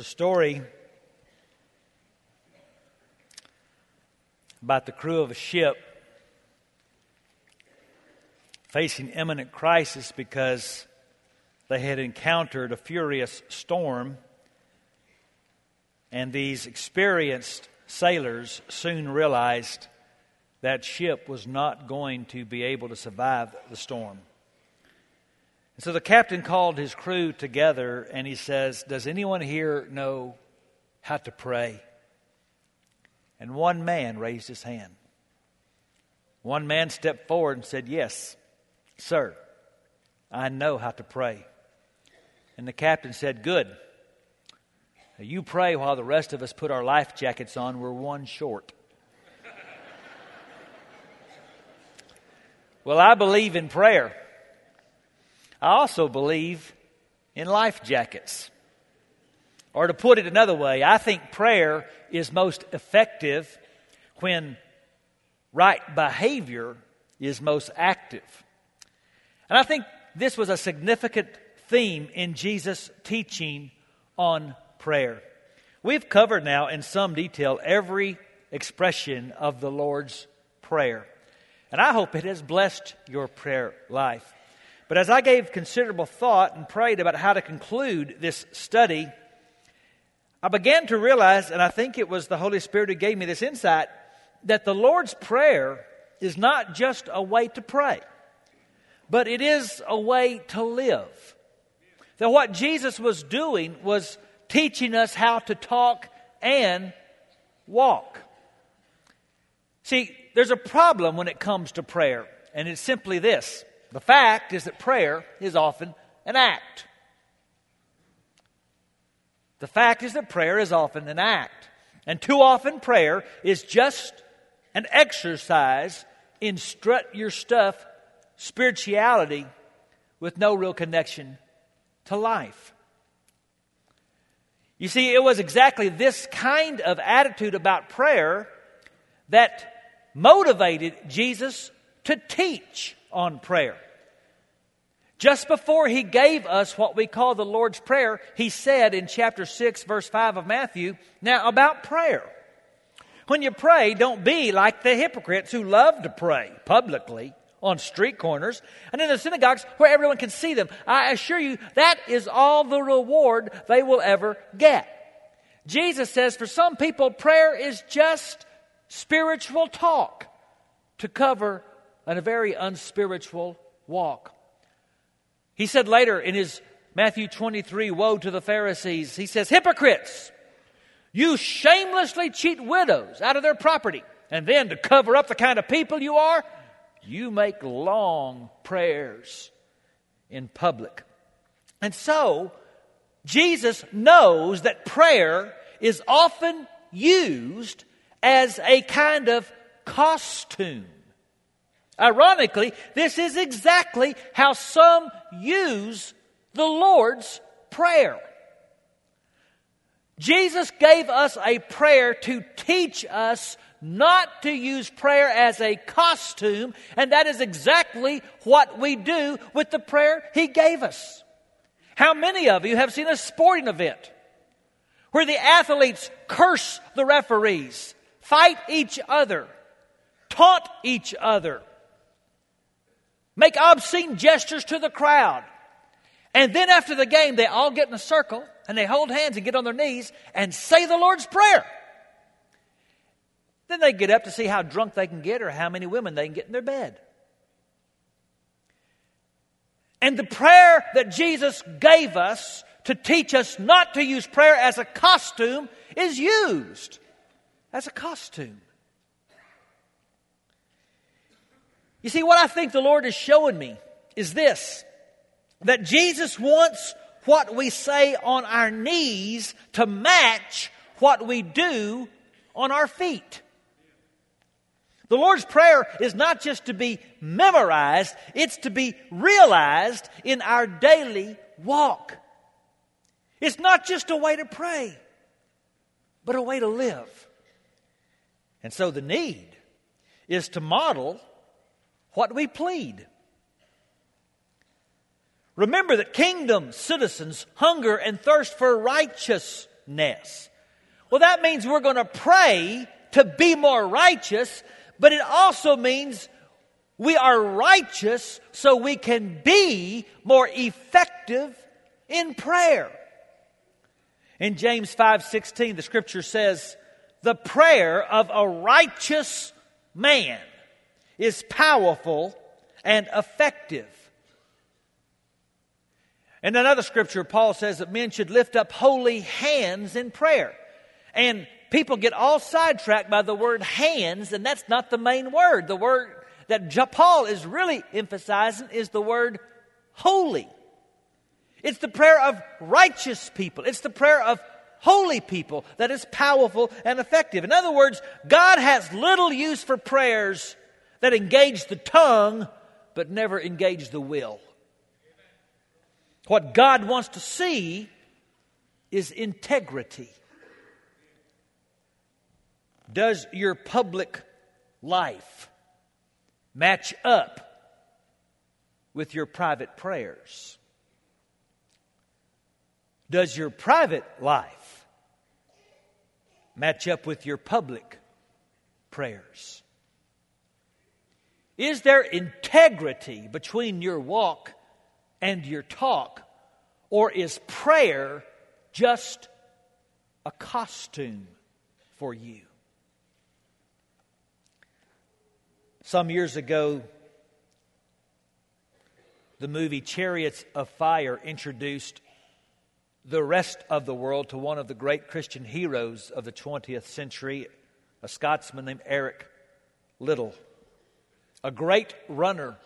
A story about the crew of a ship facing imminent crisis because they had encountered a furious storm, and these experienced sailors soon realized that ship was not going to be able to survive the storm. And so the captain called his crew together and he says, Does anyone here know how to pray? And one man raised his hand. One man stepped forward and said, Yes, sir, I know how to pray. And the captain said, Good. You pray while the rest of us put our life jackets on. We're one short. well, I believe in prayer. I also believe in life jackets. Or to put it another way, I think prayer is most effective when right behavior is most active. And I think this was a significant theme in Jesus' teaching on prayer. We've covered now in some detail every expression of the Lord's Prayer. And I hope it has blessed your prayer life. But as I gave considerable thought and prayed about how to conclude this study, I began to realize, and I think it was the Holy Spirit who gave me this insight, that the Lord's Prayer is not just a way to pray, but it is a way to live. That what Jesus was doing was teaching us how to talk and walk. See, there's a problem when it comes to prayer, and it's simply this the fact is that prayer is often an act. The fact is that prayer is often an act. And too often, prayer is just an exercise in strut your stuff spirituality with no real connection to life. You see, it was exactly this kind of attitude about prayer that motivated Jesus to teach on prayer. Just before he gave us what we call the Lord's Prayer, he said in chapter 6, verse 5 of Matthew, now about prayer. When you pray, don't be like the hypocrites who love to pray publicly on street corners and in the synagogues where everyone can see them. I assure you, that is all the reward they will ever get. Jesus says for some people, prayer is just spiritual talk to cover a very unspiritual walk. He said later in his Matthew 23, Woe to the Pharisees, he says, Hypocrites, you shamelessly cheat widows out of their property. And then to cover up the kind of people you are, you make long prayers in public. And so, Jesus knows that prayer is often used as a kind of costume Ironically, this is exactly how some use the Lord's Prayer. Jesus gave us a prayer to teach us not to use prayer as a costume, and that is exactly what we do with the prayer He gave us. How many of you have seen a sporting event where the athletes curse the referees, fight each other, taunt each other, make obscene gestures to the crowd. And then after the game, they all get in a circle and they hold hands and get on their knees and say the Lord's Prayer. Then they get up to see how drunk they can get or how many women they can get in their bed. And the prayer that Jesus gave us to teach us not to use prayer as a costume is used as a costume. You see, what I think the Lord is showing me is this that Jesus wants what we say on our knees to match what we do on our feet. The Lord's Prayer is not just to be memorized, it's to be realized in our daily walk. It's not just a way to pray, but a way to live. And so the need is to model what we plead. Remember that kingdom citizens hunger and thirst for righteousness. Well, that means we're going to pray to be more righteous, but it also means we are righteous so we can be more effective in prayer. In James 5:16 the scripture says, "The prayer of a righteous man is powerful and effective." In another scripture Paul says that men should lift up holy hands in prayer. And people get all sidetracked by the word hands, and that's not the main word. The word that Paul is really emphasizing is the word holy. It's the prayer of righteous people. It's the prayer of holy people that is powerful and effective. In other words, God has little use for prayers that engage the tongue but never engage the will. What God wants to see is integrity. Does your public life match up with your private prayers? Does your private life match up with your public prayers? Is there integrity between your walk and your talk, or is prayer just a costume for you? Some years ago, the movie Chariots of Fire introduced the rest of the world to one of the great Christian heroes of the 20th century, a Scotsman named Eric Liddell, a great runner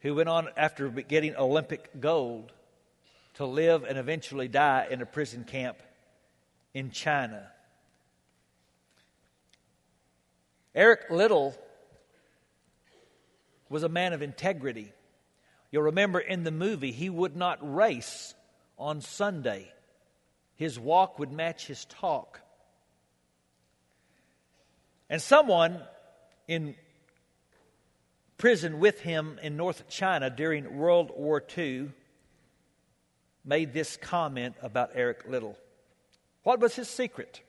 who went on after getting Olympic gold to live and eventually die in a prison camp in China. Eric Liddell was a man of integrity. You'll remember in the movie, he would not race on Sunday. His walk would match his talk. And someone in prison with him in North China during World War II made this comment about Eric Liddell. What was his secret?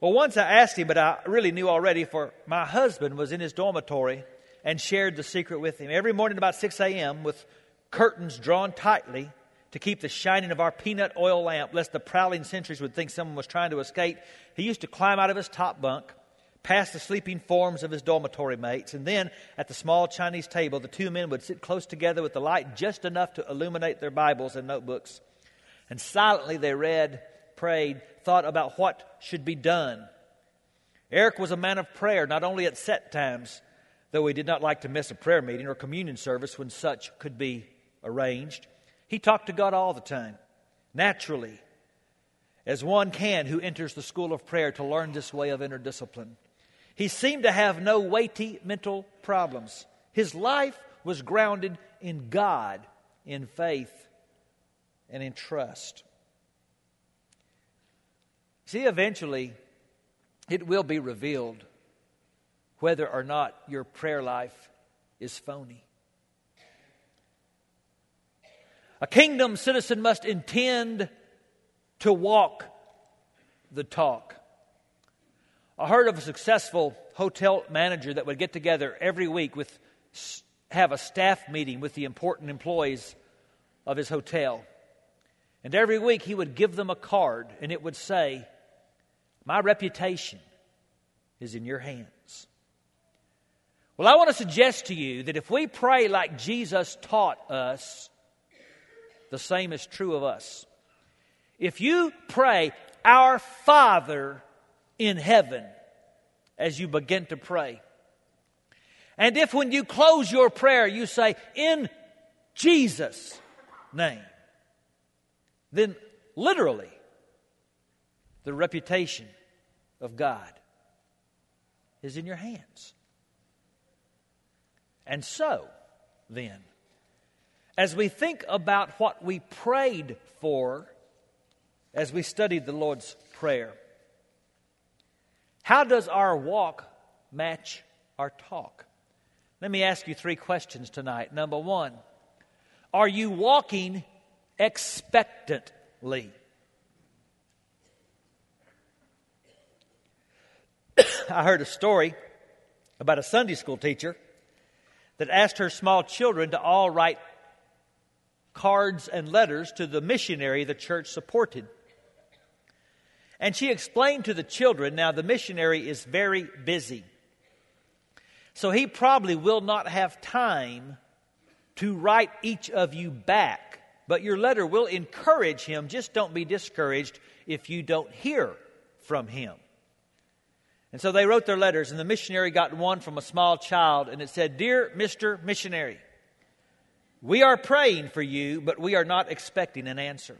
Well, once I asked him, but I really knew already, for my husband was in his dormitory and shared the secret with him. Every morning about 6 a.m., with curtains drawn tightly to keep the shining of our peanut oil lamp, lest the prowling sentries would think someone was trying to escape, he used to climb out of his top bunk, past the sleeping forms of his dormitory mates, and then at the small Chinese table, the two men would sit close together with the light just enough to illuminate their Bibles and notebooks. And silently they read prayed, thought about what should be done. Eric was a man of prayer, not only at set times, though he did not like to miss a prayer meeting or communion service when such could be arranged. He talked to God all the time, naturally, as one can who enters the school of prayer to learn this way of inner discipline. He seemed to have no weighty mental problems. His life was grounded in God, in faith, and in trust. See, eventually, it will be revealed whether or not your prayer life is phony. A kingdom citizen must intend to walk the talk. I heard of a successful hotel manager that would get together every week with have a staff meeting with the important employees of his hotel. And every week he would give them a card and it would say my reputation is in your hands. Well, I want to suggest to you that if we pray like Jesus taught us, the same is true of us. If you pray, Our Father in heaven, as you begin to pray, and if when you close your prayer you say, In Jesus' name, then literally, the reputation of God is in your hands. And so, then, as we think about what we prayed for as we studied the Lord's Prayer, how does our walk match our talk? Let me ask you three questions tonight. Number one, are you walking expectantly? I heard a story about a Sunday school teacher that asked her small children to all write cards and letters to the missionary the church supported. And she explained to the children now, the missionary is very busy. So he probably will not have time to write each of you back. But your letter will encourage him. Just don't be discouraged if you don't hear from him. And so they wrote their letters, and the missionary got one from a small child, and it said, Dear Mr. Missionary, we are praying for you, but we are not expecting an answer.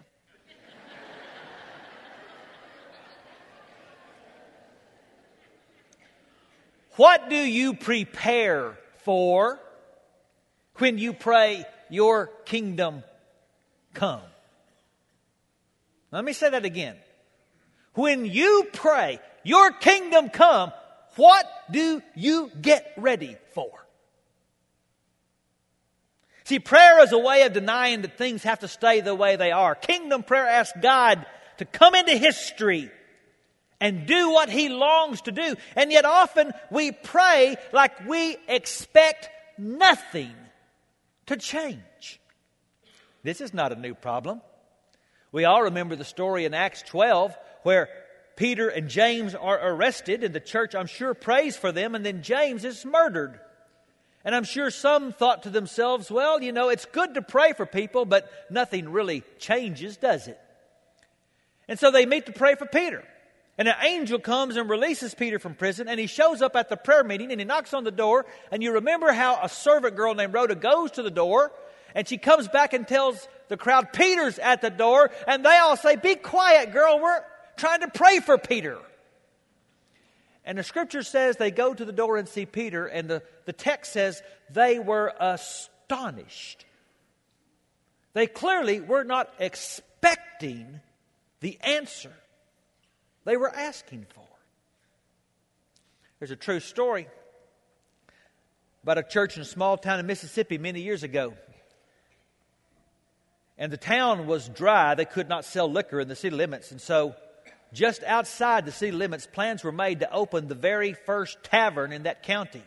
What do you prepare for when you pray, Your kingdom come? Let me say that again. When you pray, your kingdom come, what do you get ready for? See, prayer is a way of denying that things have to stay the way they are. Kingdom prayer asks God to come into history and do what He longs to do. And yet often we pray like we expect nothing to change. This is not a new problem. We all remember the story in Acts 12 where Peter and James are arrested, and the church, I'm sure, prays for them, and then James is murdered. And I'm sure some thought to themselves, well, you know, it's good to pray for people, but nothing really changes, does it? And so they meet to pray for Peter. And an angel comes and releases Peter from prison, and he shows up at the prayer meeting and he knocks on the door. And you remember how a servant girl named Rhoda goes to the door, and she comes back and tells the crowd, Peter's at the door, and they all say, Be quiet, girl, we're, trying to pray for Peter. And the scripture says they go to the door and see Peter, and the, the text says they were astonished. They clearly were not expecting the answer they were asking for. There's a true story about a church in a small town in Mississippi many years ago. And the town was dry. They could not sell liquor in the city limits. And so just outside the city limits, plans were made to open the very first tavern in that county.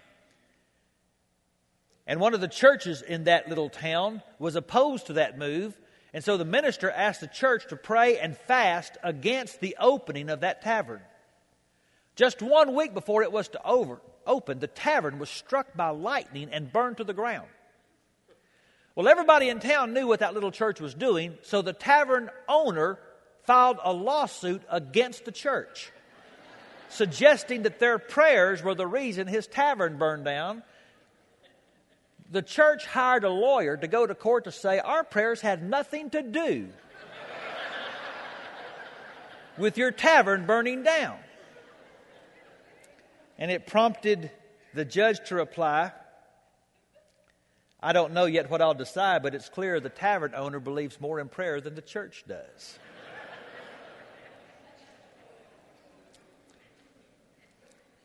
And one of the churches in that little town was opposed to that move. And so the minister asked the church to pray and fast against the opening of that tavern. Just one week before it was to over, open, the tavern was struck by lightning and burned to the ground. Well, everybody in town knew what that little church was doing, so the tavern owner filed a lawsuit against the church, suggesting that their prayers were the reason his tavern burned down. The church hired a lawyer to go to court to say our prayers had nothing to do with your tavern burning down. And it prompted the judge to reply, I don't know yet what I'll decide, but it's clear the tavern owner believes more in prayer than the church does.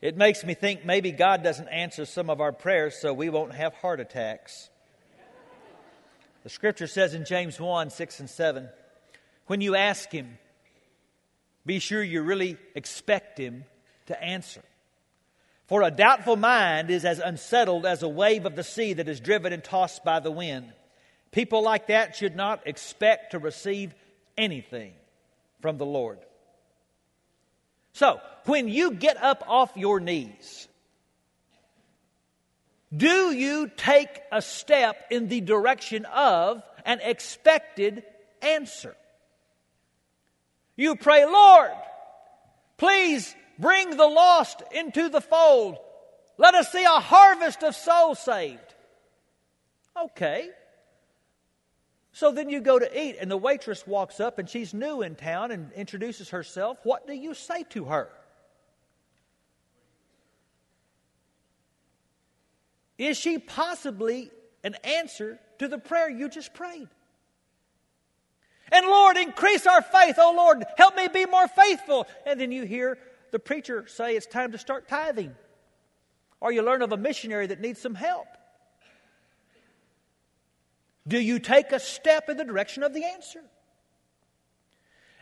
It makes me think maybe God doesn't answer some of our prayers so we won't have heart attacks. The scripture says in James 1 6 and 7 when you ask Him, be sure you really expect Him to answer. For a doubtful mind is as unsettled as a wave of the sea that is driven and tossed by the wind. People like that should not expect to receive anything from the Lord. So, when you get up off your knees, do you take a step in the direction of an expected answer? You pray, Lord, please bring the lost into the fold. Let us see a harvest of souls saved. Okay. So then you go to eat, and the waitress walks up, and she's new in town and introduces herself. What do you say to her? Is she possibly an answer to the prayer you just prayed? And Lord, increase our faith. Oh Lord, help me be more faithful. And then you hear the preacher say it's time to start tithing. Or you learn of a missionary that needs some help. Do you take a step in the direction of the answer?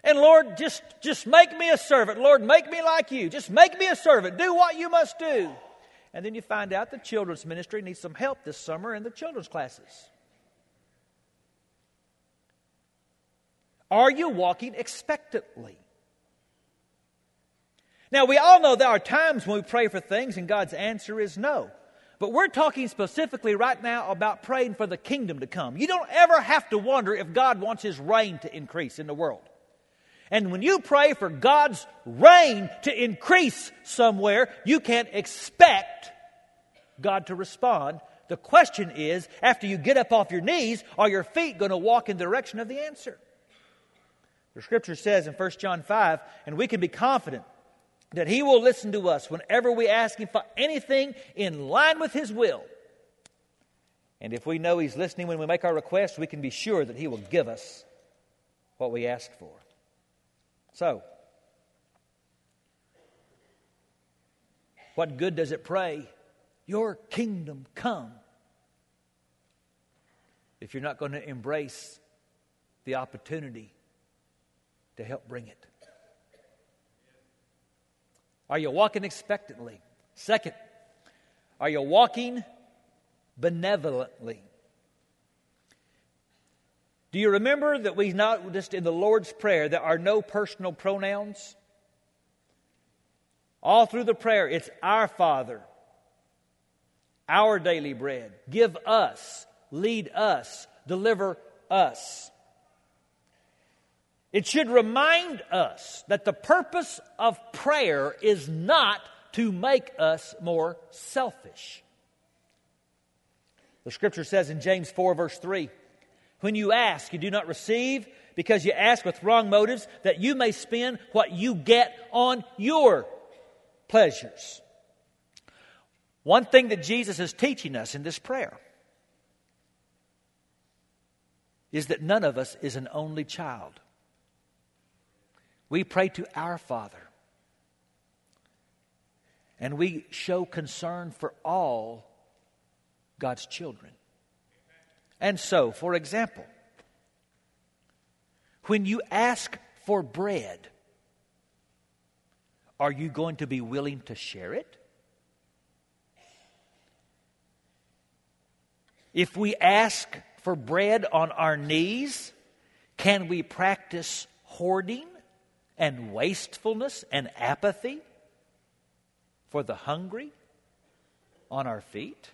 And Lord, just, just make me a servant. Lord, make me like you. Just make me a servant. Do what you must do. And then you find out the children's ministry needs some help this summer in the children's classes. Are you walking expectantly? Now, we all know there are times when we pray for things and God's answer is no. But we're talking specifically right now about praying for the kingdom to come. You don't ever have to wonder if God wants His reign to increase in the world. And when you pray for God's reign to increase somewhere, you can't expect God to respond. The question is after you get up off your knees, are your feet going to walk in the direction of the answer? The scripture says in 1 John 5, and we can be confident that He will listen to us whenever we ask Him for anything in line with His will. And if we know He's listening when we make our request, we can be sure that He will give us what we ask for. So, what good does it pray, Your kingdom come, if you're not going to embrace the opportunity to help bring it? Are you walking expectantly? Second, are you walking benevolently? Do you remember that we noticed in the Lord's Prayer there are no personal pronouns? All through the prayer, it's our Father, our daily bread. Give us, lead us, deliver us. It should remind us that the purpose of prayer is not to make us more selfish. The scripture says in James 4, verse 3 When you ask, you do not receive because you ask with wrong motives, that you may spend what you get on your pleasures. One thing that Jesus is teaching us in this prayer is that none of us is an only child. We pray to our Father. And we show concern for all God's children. And so, for example, when you ask for bread, are you going to be willing to share it? If we ask for bread on our knees, can we practice hoarding? And wastefulness and apathy for the hungry on our feet?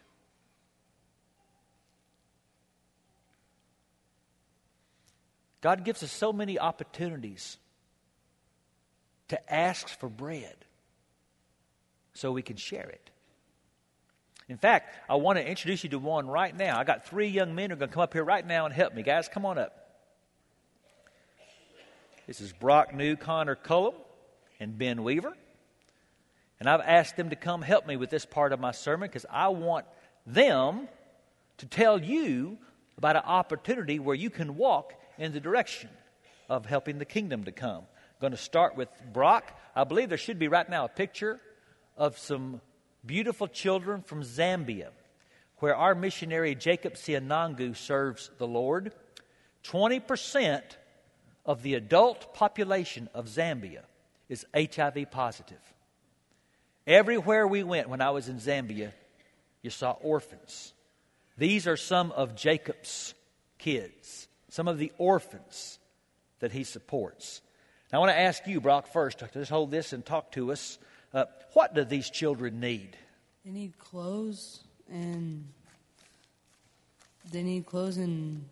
God gives us so many opportunities to ask for bread so we can share it. In fact, I want to introduce you to one right now. I got three young men who are going to come up here right now and help me. Guys, come on up. This is Brock New, Connor Cullum, and Ben Weaver. And I've asked them to come help me with this part of my sermon because I want them to tell you about an opportunity where you can walk in the direction of helping the kingdom to come. I'm going to start with Brock. I believe there should be right now a picture of some beautiful children from Zambia, where our missionary Jacob Sianangu serves the Lord. 20% of the adult population of Zambia is HIV positive. Everywhere we went when I was in Zambia, you saw orphans. These are some of Jacob's kids, some of the orphans that he supports. Now, I want to ask you, Brock, first, to just hold this and talk to us. Uh, what do these children need? They need clothes and they need clothes and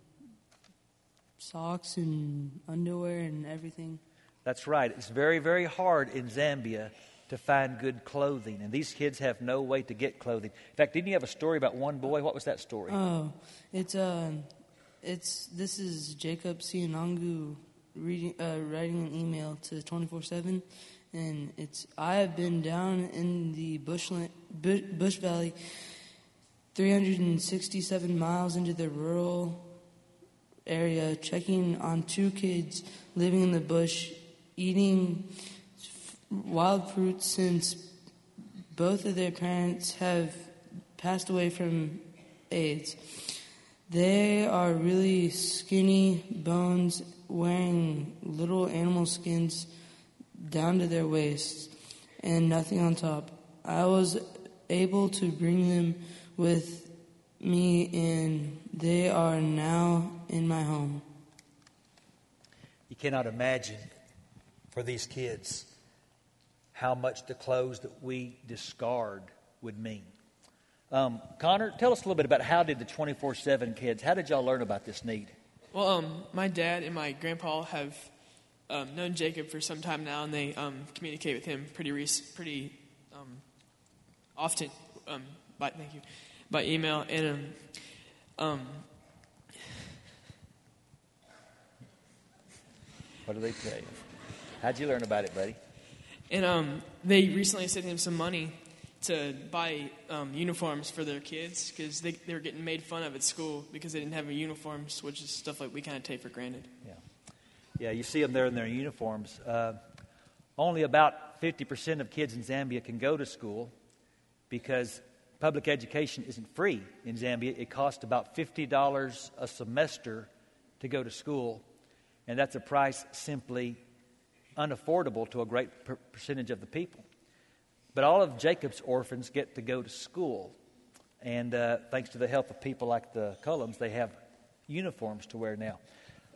socks and underwear and everything. That's right. It's very, very hard in Zambia to find good clothing, and these kids have no way to get clothing. In fact, didn't you have a story about one boy? What was that story? Oh, it's uh, it's this is Jacob Sianangu reading, uh, writing an email to twenty four seven, and it's I have been down in the bushland, bush valley, three hundred and sixty seven miles into the rural area, checking on two kids living in the bush, eating wild fruit since both of their parents have passed away from AIDS. They are really skinny bones wearing little animal skins down to their waists and nothing on top. I was able to bring them with me, and they are now in my home. You cannot imagine for these kids how much the clothes that we discard would mean. Um, Connor, tell us a little bit about how did the 24-7 kids, how did y'all learn about this need? Well, um, my dad and my grandpa have um, known Jacob for some time now, and they um, communicate with him pretty rec- pretty um, often um, by thank you by email and um, What do they tell you? How'd you learn about it, buddy? and um, they recently sent him some money to buy um, uniforms for their kids because they, they were getting made fun of at school because they didn't have a uniforms, which is stuff like we kind of take for granted. Yeah. Yeah, you see them there in their uniforms. Uh, only about 50% of kids in Zambia can go to school because public education isn't free in Zambia. It costs about $50 a semester to go to school, and that's a price simply unaffordable to a great per- percentage of the people. But all of Jacob's orphans get to go to school, and uh, thanks to the help of people like the Cullums, they have uniforms to wear now.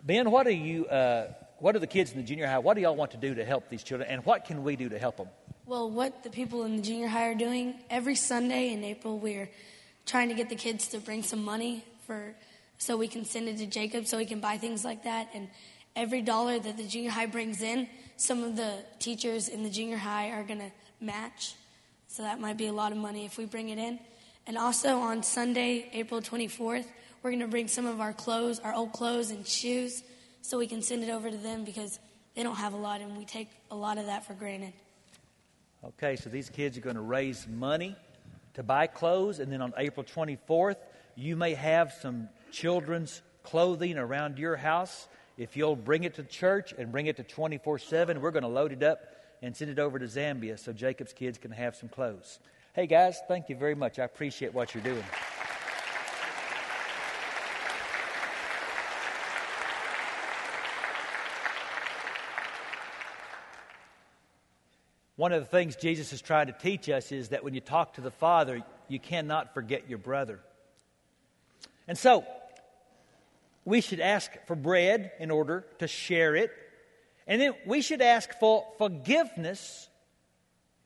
Ben, what do you, uh, what do the kids in the junior high, what do y'all want to do to help these children, and what can we do to help them? Well, what the people in the junior high are doing every Sunday in April, we're trying to get the kids to bring some money for so we can send it to Jacob so he can buy things like that. And every dollar that the junior high brings in, some of the teachers in the junior high are going to match. So that might be a lot of money if we bring it in. And also on Sunday, April 24th, we're going to bring some of our clothes, our old clothes and shoes, so we can send it over to them because they don't have a lot and we take a lot of that for granted. Okay, so these kids are going to raise money to buy clothes, and then on April 24th, you may have some children's clothing around your house. If you'll bring it to church and bring it to 24 7, we're going to load it up and send it over to Zambia so Jacob's kids can have some clothes. Hey, guys, thank you very much. I appreciate what you're doing. One of the things Jesus is trying to teach us is that when you talk to the Father, you cannot forget your brother. And so, we should ask for bread in order to share it. And then we should ask for forgiveness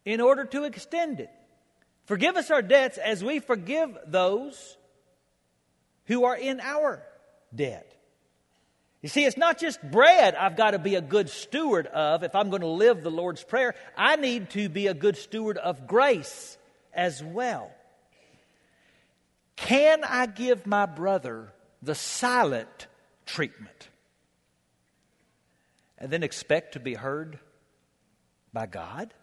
in order to extend it. Forgive us our debts as we forgive those who are in our debt. You see, it's not just bread I've got to be a good steward of if I'm going to live the Lord's Prayer. I need to be a good steward of grace as well. Can I give my brother the silent treatment and then expect to be heard by God?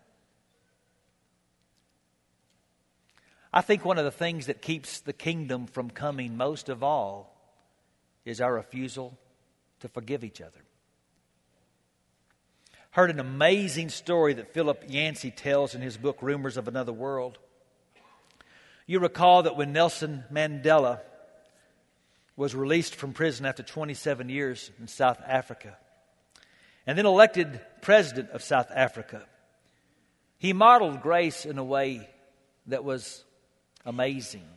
I think one of the things that keeps the kingdom from coming most of all is our refusal to forgive each other. Heard an amazing story that Philip Yancey tells in his book, Rumors of Another World. You recall that when Nelson Mandela was released from prison after 27 years in South Africa and then elected president of South Africa, he modeled grace in a way that was amazing.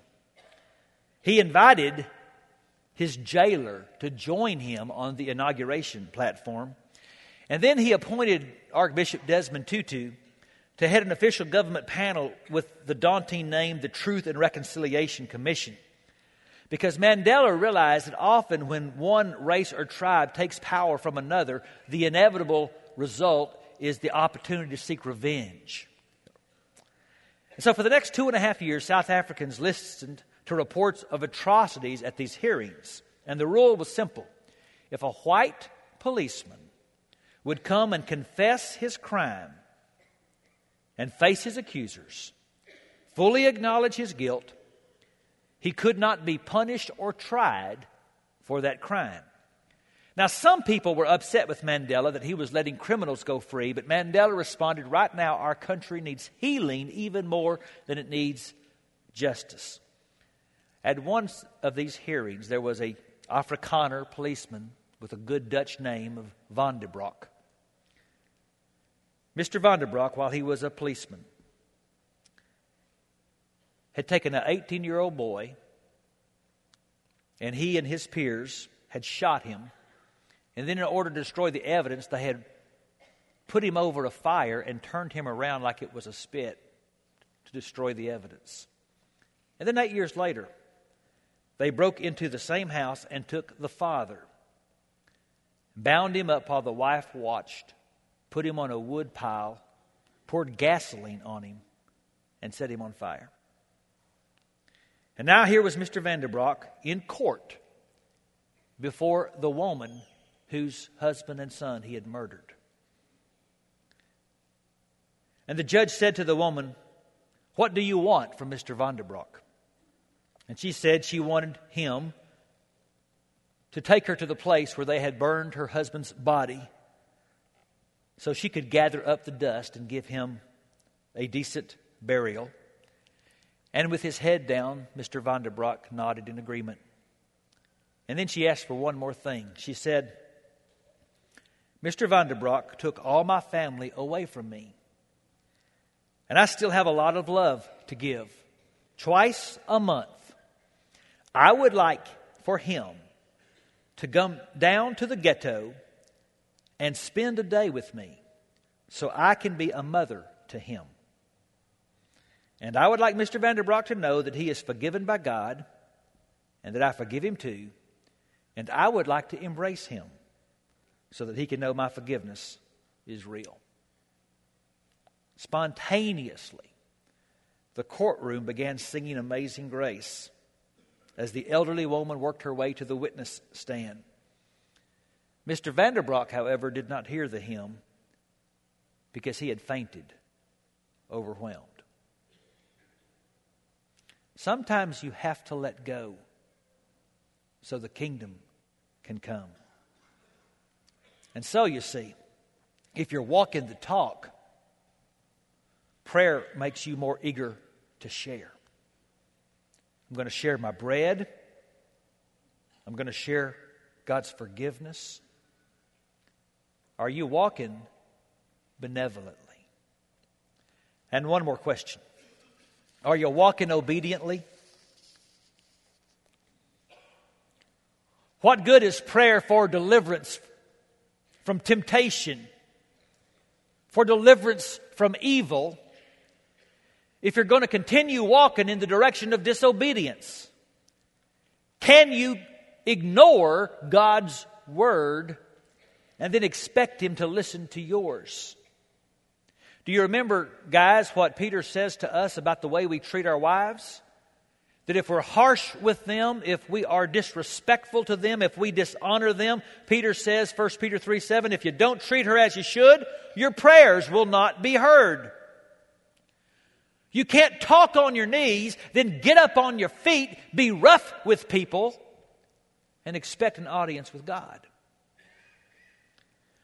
He invited his jailer to join him on the inauguration platform. And then he appointed Archbishop Desmond Tutu to head an official government panel with the daunting name the Truth and Reconciliation Commission. Because Mandela realized that often when one race or tribe takes power from another, the inevitable result is the opportunity to seek revenge. And so, for the next two and a half years, South Africans listened to reports of atrocities at these hearings. And the rule was simple if a white policeman would come and confess his crime and face his accusers, fully acknowledge his guilt, he could not be punished or tried for that crime. Now, some people were upset with Mandela that he was letting criminals go free, but Mandela responded right now, our country needs healing even more than it needs justice. At one of these hearings, there was a Afrikaner policeman with a good Dutch name of Van de Broek. Mr. Van de Broek, while he was a policeman, had taken an 18 year old boy, and he and his peers had shot him. And then, in order to destroy the evidence, they had put him over a fire and turned him around like it was a spit to destroy the evidence. And then, eight years later, they broke into the same house and took the father, bound him up while the wife watched, put him on a wood pile, poured gasoline on him, and set him on fire. And now here was Mr. Van der in court before the woman whose husband and son he had murdered. And the judge said to the woman, What do you want from Mr. Van der Broek? And she said she wanted him to take her to the place where they had burned her husband's body so she could gather up the dust and give him a decent burial. And with his head down, Mr. Van der Broek nodded in agreement. And then she asked for one more thing. She said, Mr. Van der Broek took all my family away from me. And I still have a lot of love to give. Twice a month, I would like for him to come down to the ghetto and spend a day with me so I can be a mother to him. And I would like Mr. Van der Broek to know that he is forgiven by God and that I forgive him too. And I would like to embrace him so that he can know my forgiveness is real. Spontaneously, the courtroom began singing Amazing Grace as the elderly woman worked her way to the witness stand. Mr. Van der Broek, however, did not hear the hymn because he had fainted, overwhelmed. Sometimes you have to let go so the kingdom can come. And so, you see, if you're walking the talk, prayer makes you more eager to share. I'm going to share my bread. I'm going to share God's forgiveness. Are you walking benevolently? And one more question Are you walking obediently? What good is prayer for deliverance from temptation, for deliverance from evil, if you're going to continue walking in the direction of disobedience? Can you ignore God's word and then expect Him to listen to yours? Do you remember, guys, what Peter says to us about the way we treat our wives? That if we're harsh with them, if we are disrespectful to them, if we dishonor them, Peter says, 1 Peter 3 7, if you don't treat her as you should, your prayers will not be heard. You can't talk on your knees, then get up on your feet, be rough with people, and expect an audience with God.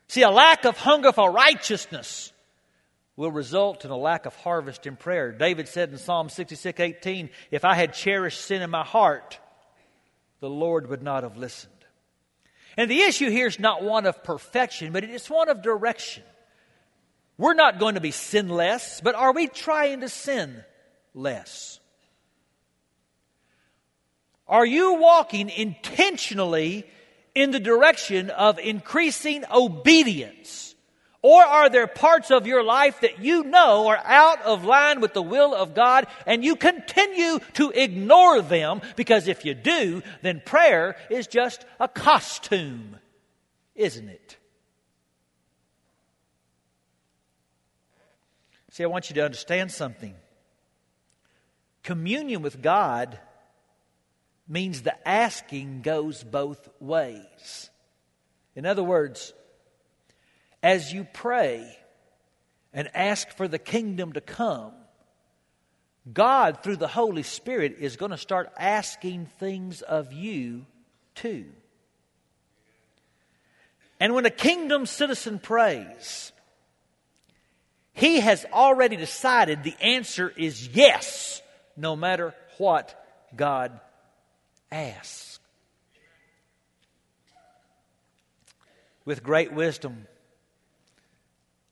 See, a lack of hunger for righteousness will result in a lack of harvest in prayer. David said in Psalm 66 18, If I had cherished sin in my heart, the Lord would not have listened. And the issue here is not one of perfection, but it's one of direction. We're not going to be sinless, but are we trying to sin less? Are you walking intentionally in the direction of increasing obedience? Or are there parts of your life that you know are out of line with the will of God and you continue to ignore them? Because if you do, then prayer is just a costume, isn't it? See, I want you to understand something. Communion with God means the asking goes both ways. In other words, as you pray and ask for the kingdom to come, God, through the Holy Spirit, is going to start asking things of you too. And when a kingdom citizen prays, he has already decided the answer is yes, no matter what God asks. with great wisdom,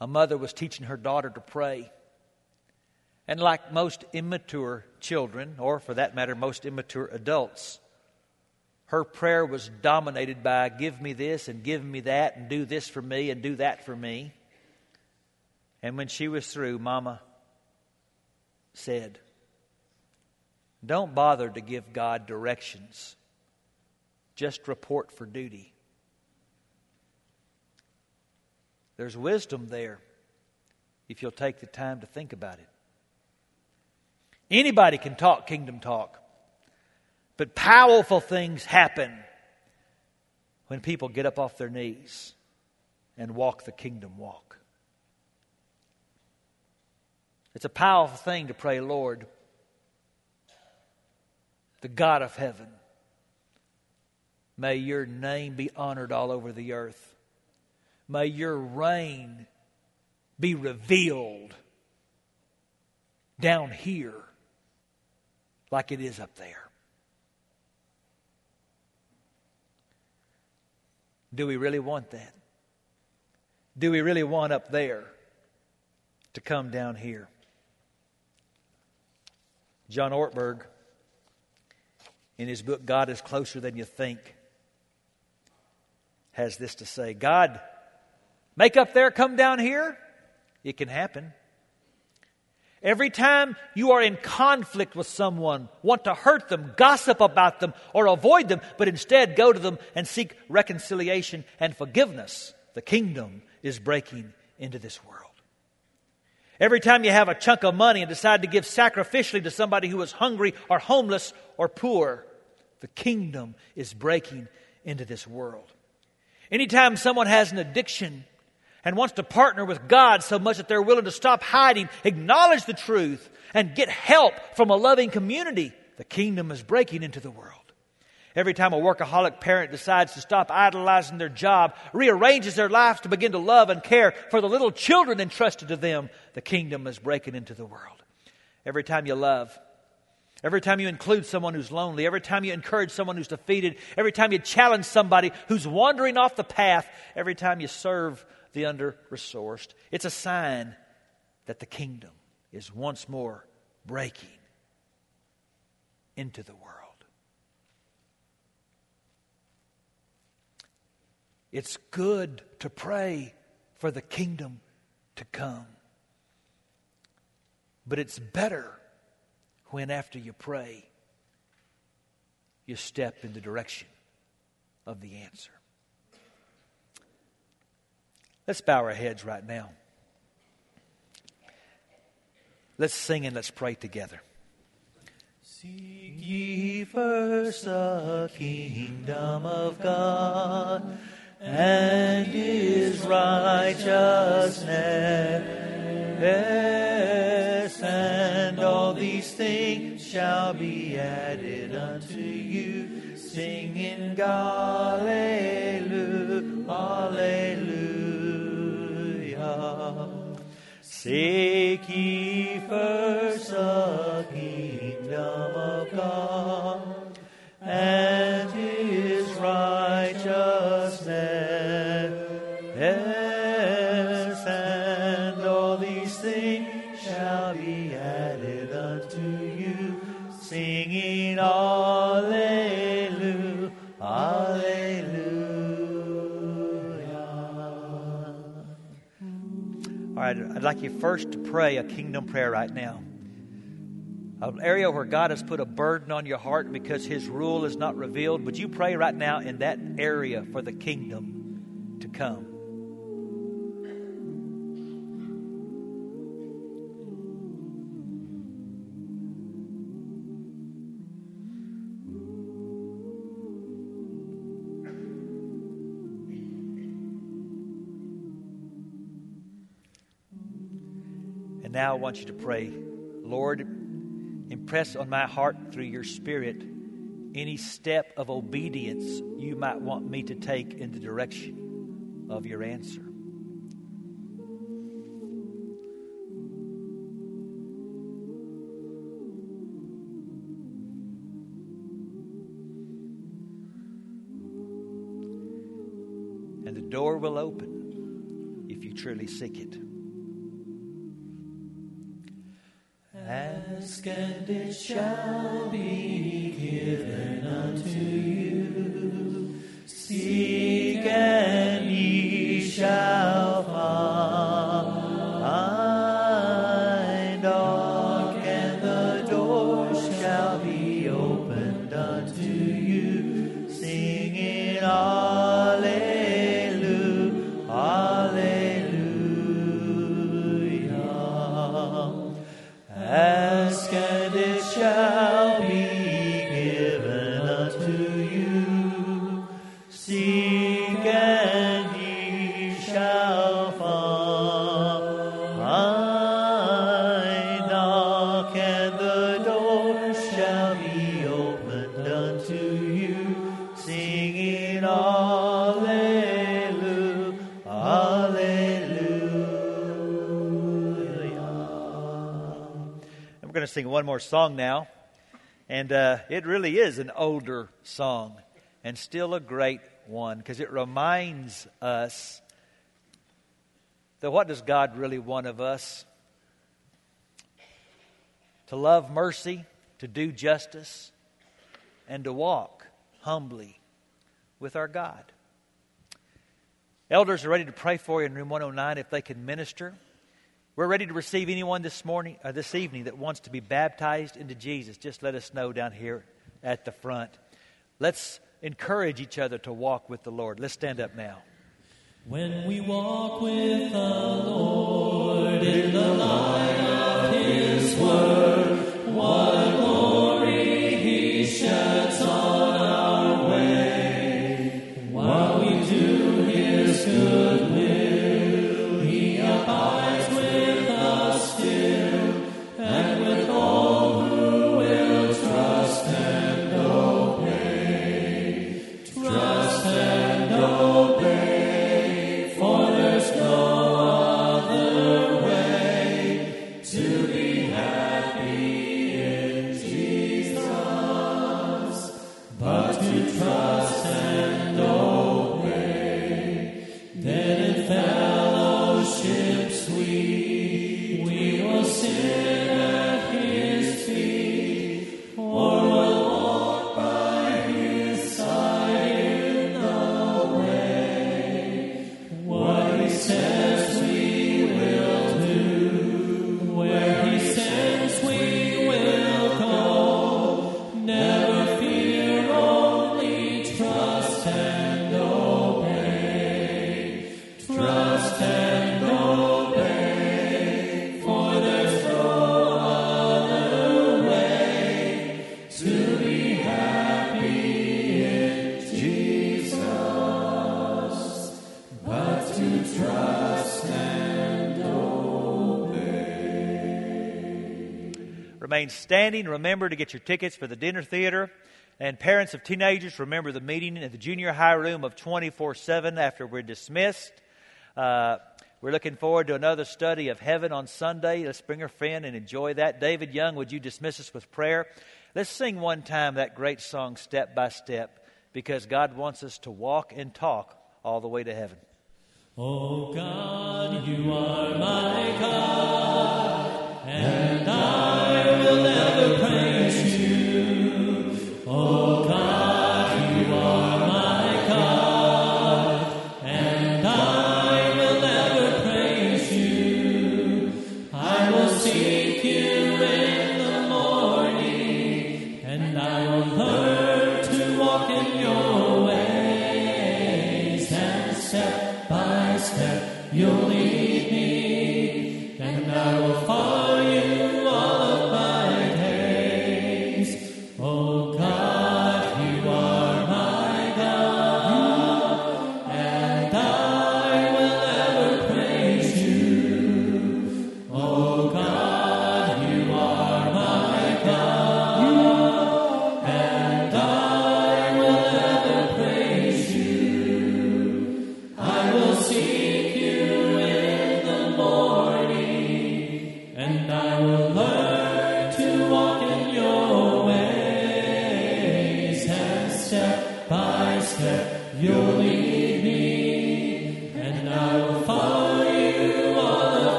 a mother was teaching her daughter to pray. And like most immature children, or for that matter, most immature adults, her prayer was dominated by give me this and give me that and do this for me and do that for me. And when she was through, Mama said, Don't bother to give God directions, just report for duty. There's wisdom there if you'll take the time to think about it. Anybody can talk kingdom talk, but powerful things happen when people get up off their knees and walk the kingdom walk. It's a powerful thing to pray, Lord, the God of heaven, may your name be honored all over the earth. May your reign be revealed down here like it is up there. Do we really want that? Do we really want up there to come down here? John Ortberg, in his book, God is Closer Than You Think, has this to say God Make up there, come down here. It can happen. Every time you are in conflict with someone, want to hurt them, gossip about them, or avoid them, but instead go to them and seek reconciliation and forgiveness, the kingdom is breaking into this world. Every time you have a chunk of money and decide to give sacrificially to somebody who is hungry or homeless or poor, the kingdom is breaking into this world. Anytime someone has an addiction, and wants to partner with God so much that they're willing to stop hiding, acknowledge the truth, and get help from a loving community, the kingdom is breaking into the world. Every time a workaholic parent decides to stop idolizing their job, rearranges their lives to begin to love and care for the little children entrusted to them, the kingdom is breaking into the world. Every time you love, Every time you include someone who's lonely, every time you encourage someone who's defeated, every time you challenge somebody who's wandering off the path, every time you serve the under resourced. It's a sign that the kingdom is once more breaking into the world. It's good to pray for the kingdom to come. But it's better when, after you pray, you step in the direction of the answer. Let's bow our heads right now. Let's sing and let's pray together. Seek ye first the kingdom of God and his righteousness, and all these things shall be added unto you. Singing Hallelujah, Hallelujah. Seek ye first the kingdom of God and right, I'd like you first to pray a kingdom prayer right now. An area where God has put a burden on your heart because His rule is not revealed. Would you pray right now in that area for the kingdom to come? Now I want you to pray, Lord, impress on my heart through your Spirit any step of obedience you might want me to take in the direction of your answer. And the door will open if you truly seek it. And it shall be given unto you. One more song now. And uh, it really is an older song and still a great one because it reminds us that what does God really want of us? To love mercy, to do justice, and to walk humbly with our God. Elders are ready to pray for you in room 109 if they can minister. We're ready to receive anyone this morning or this evening that wants to be baptized into Jesus. Just let us know down here at the front. Let's encourage each other to walk with the Lord. Let's stand up now. When we walk with the Lord in the light of His Word, what Remain standing. Remember to get your tickets for the dinner theater. And parents of teenagers, remember the meeting in the junior high room of 24 7 after we're dismissed. Uh, we're looking forward to another study of heaven on Sunday. Let's bring a friend and enjoy that. David Young, would you dismiss us with prayer? Let's sing one time that great song, Step by Step, because God wants us to walk and talk all the way to heaven. Oh God, you are my God, and I your ways, and step by step you'll lead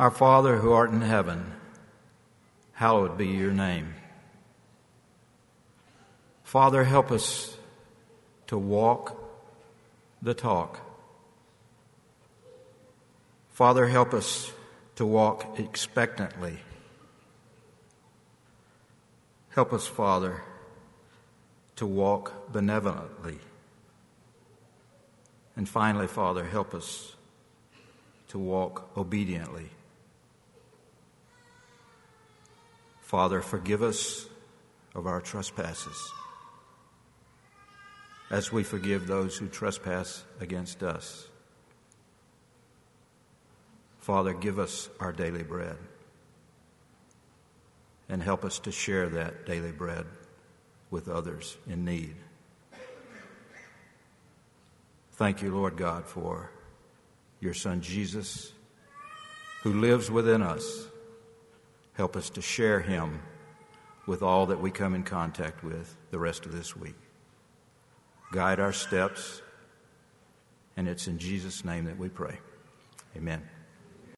Our Father who art in heaven, hallowed be your name. Father, help us to walk the talk. Father, help us to walk expectantly. Help us, Father, to walk benevolently. And finally, Father, help us to walk obediently. Father, forgive us of our trespasses as we forgive those who trespass against us. Father, give us our daily bread and help us to share that daily bread with others in need. Thank you, Lord God, for your Son Jesus, who lives within us. Help us to share him with all that we come in contact with the rest of this week. Guide our steps, and it's in Jesus' name that we pray. Amen.